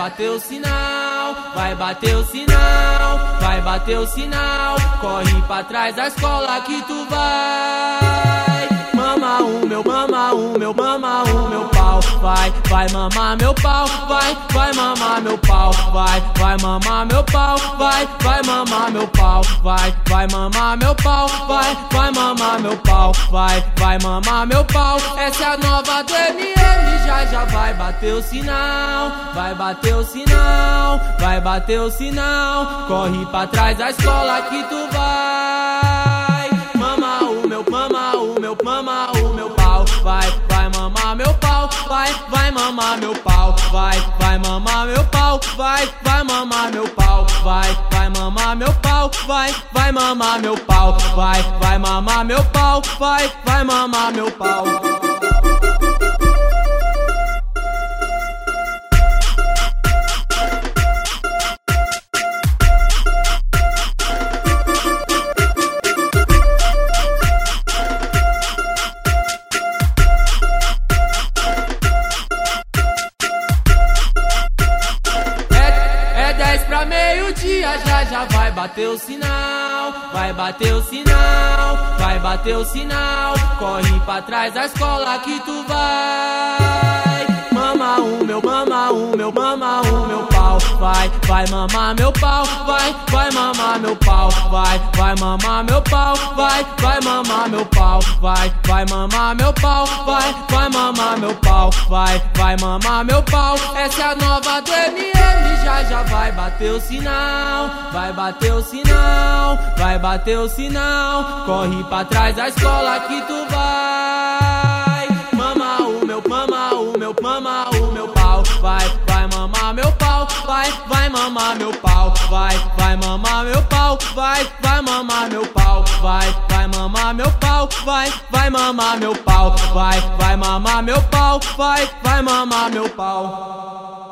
bater o sinal, vai bater o sinal, vai bater o sinal. Corre pra trás da escola que tu vai. Mama o meu, mama o meu, mama o meu pau. Vai, vai mamar meu pau, vai, vai mamar meu pau, vai, vai mamar meu pau, vai, vai mamar meu pau, vai, vai mamar meu pau, vai, vai mamar meu pau, vai, vai mamar meu pau. Essa é a nova do MM, já vai bater o sinal, vai bater o sinal, vai bater o sinal. Corre pra trás da escola que tu vai. Mama o meu, mama o meu, mama o meu pau. Vai, vai mamar meu pau, vai, vai mamar meu pau. Vai, vai mamar meu pau, vai, vai mamar meu pau. Vai, vai mamar meu pau, vai, vai mamar meu pau. Vai, vai mamar meu pau, vai, vai mamar meu pau. 10 pra meio-dia, já já vai bater o sinal, vai bater o sinal, vai bater o sinal. Corre pra trás da escola que tu vai. Mama o meu, mama o meu, mama o meu pau, vai, vai mamar meu pau, vai, vai mamar meu pau, vai, vai mamar meu pau, vai, vai mamar meu pau, vai, vai mamar meu pau, vai, vai mamar meu pau, vai, vai mamar meu pau. Essa é a nova do vai bater o sinal, vai bater o sinal, vai bater o sinal. Corre pra trás da escola que tu vai. Mama o meu, mama o meu, mama o meu pau. Vai, vai mamar meu pau, vai, vai mamar meu pau. Vai, vai mamar meu pau, vai, vai mamar meu pau. Vai, vai mamar meu pau, vai, vai mamar meu pau. Vai, vai mamar meu pau, vai, vai mamar meu pau.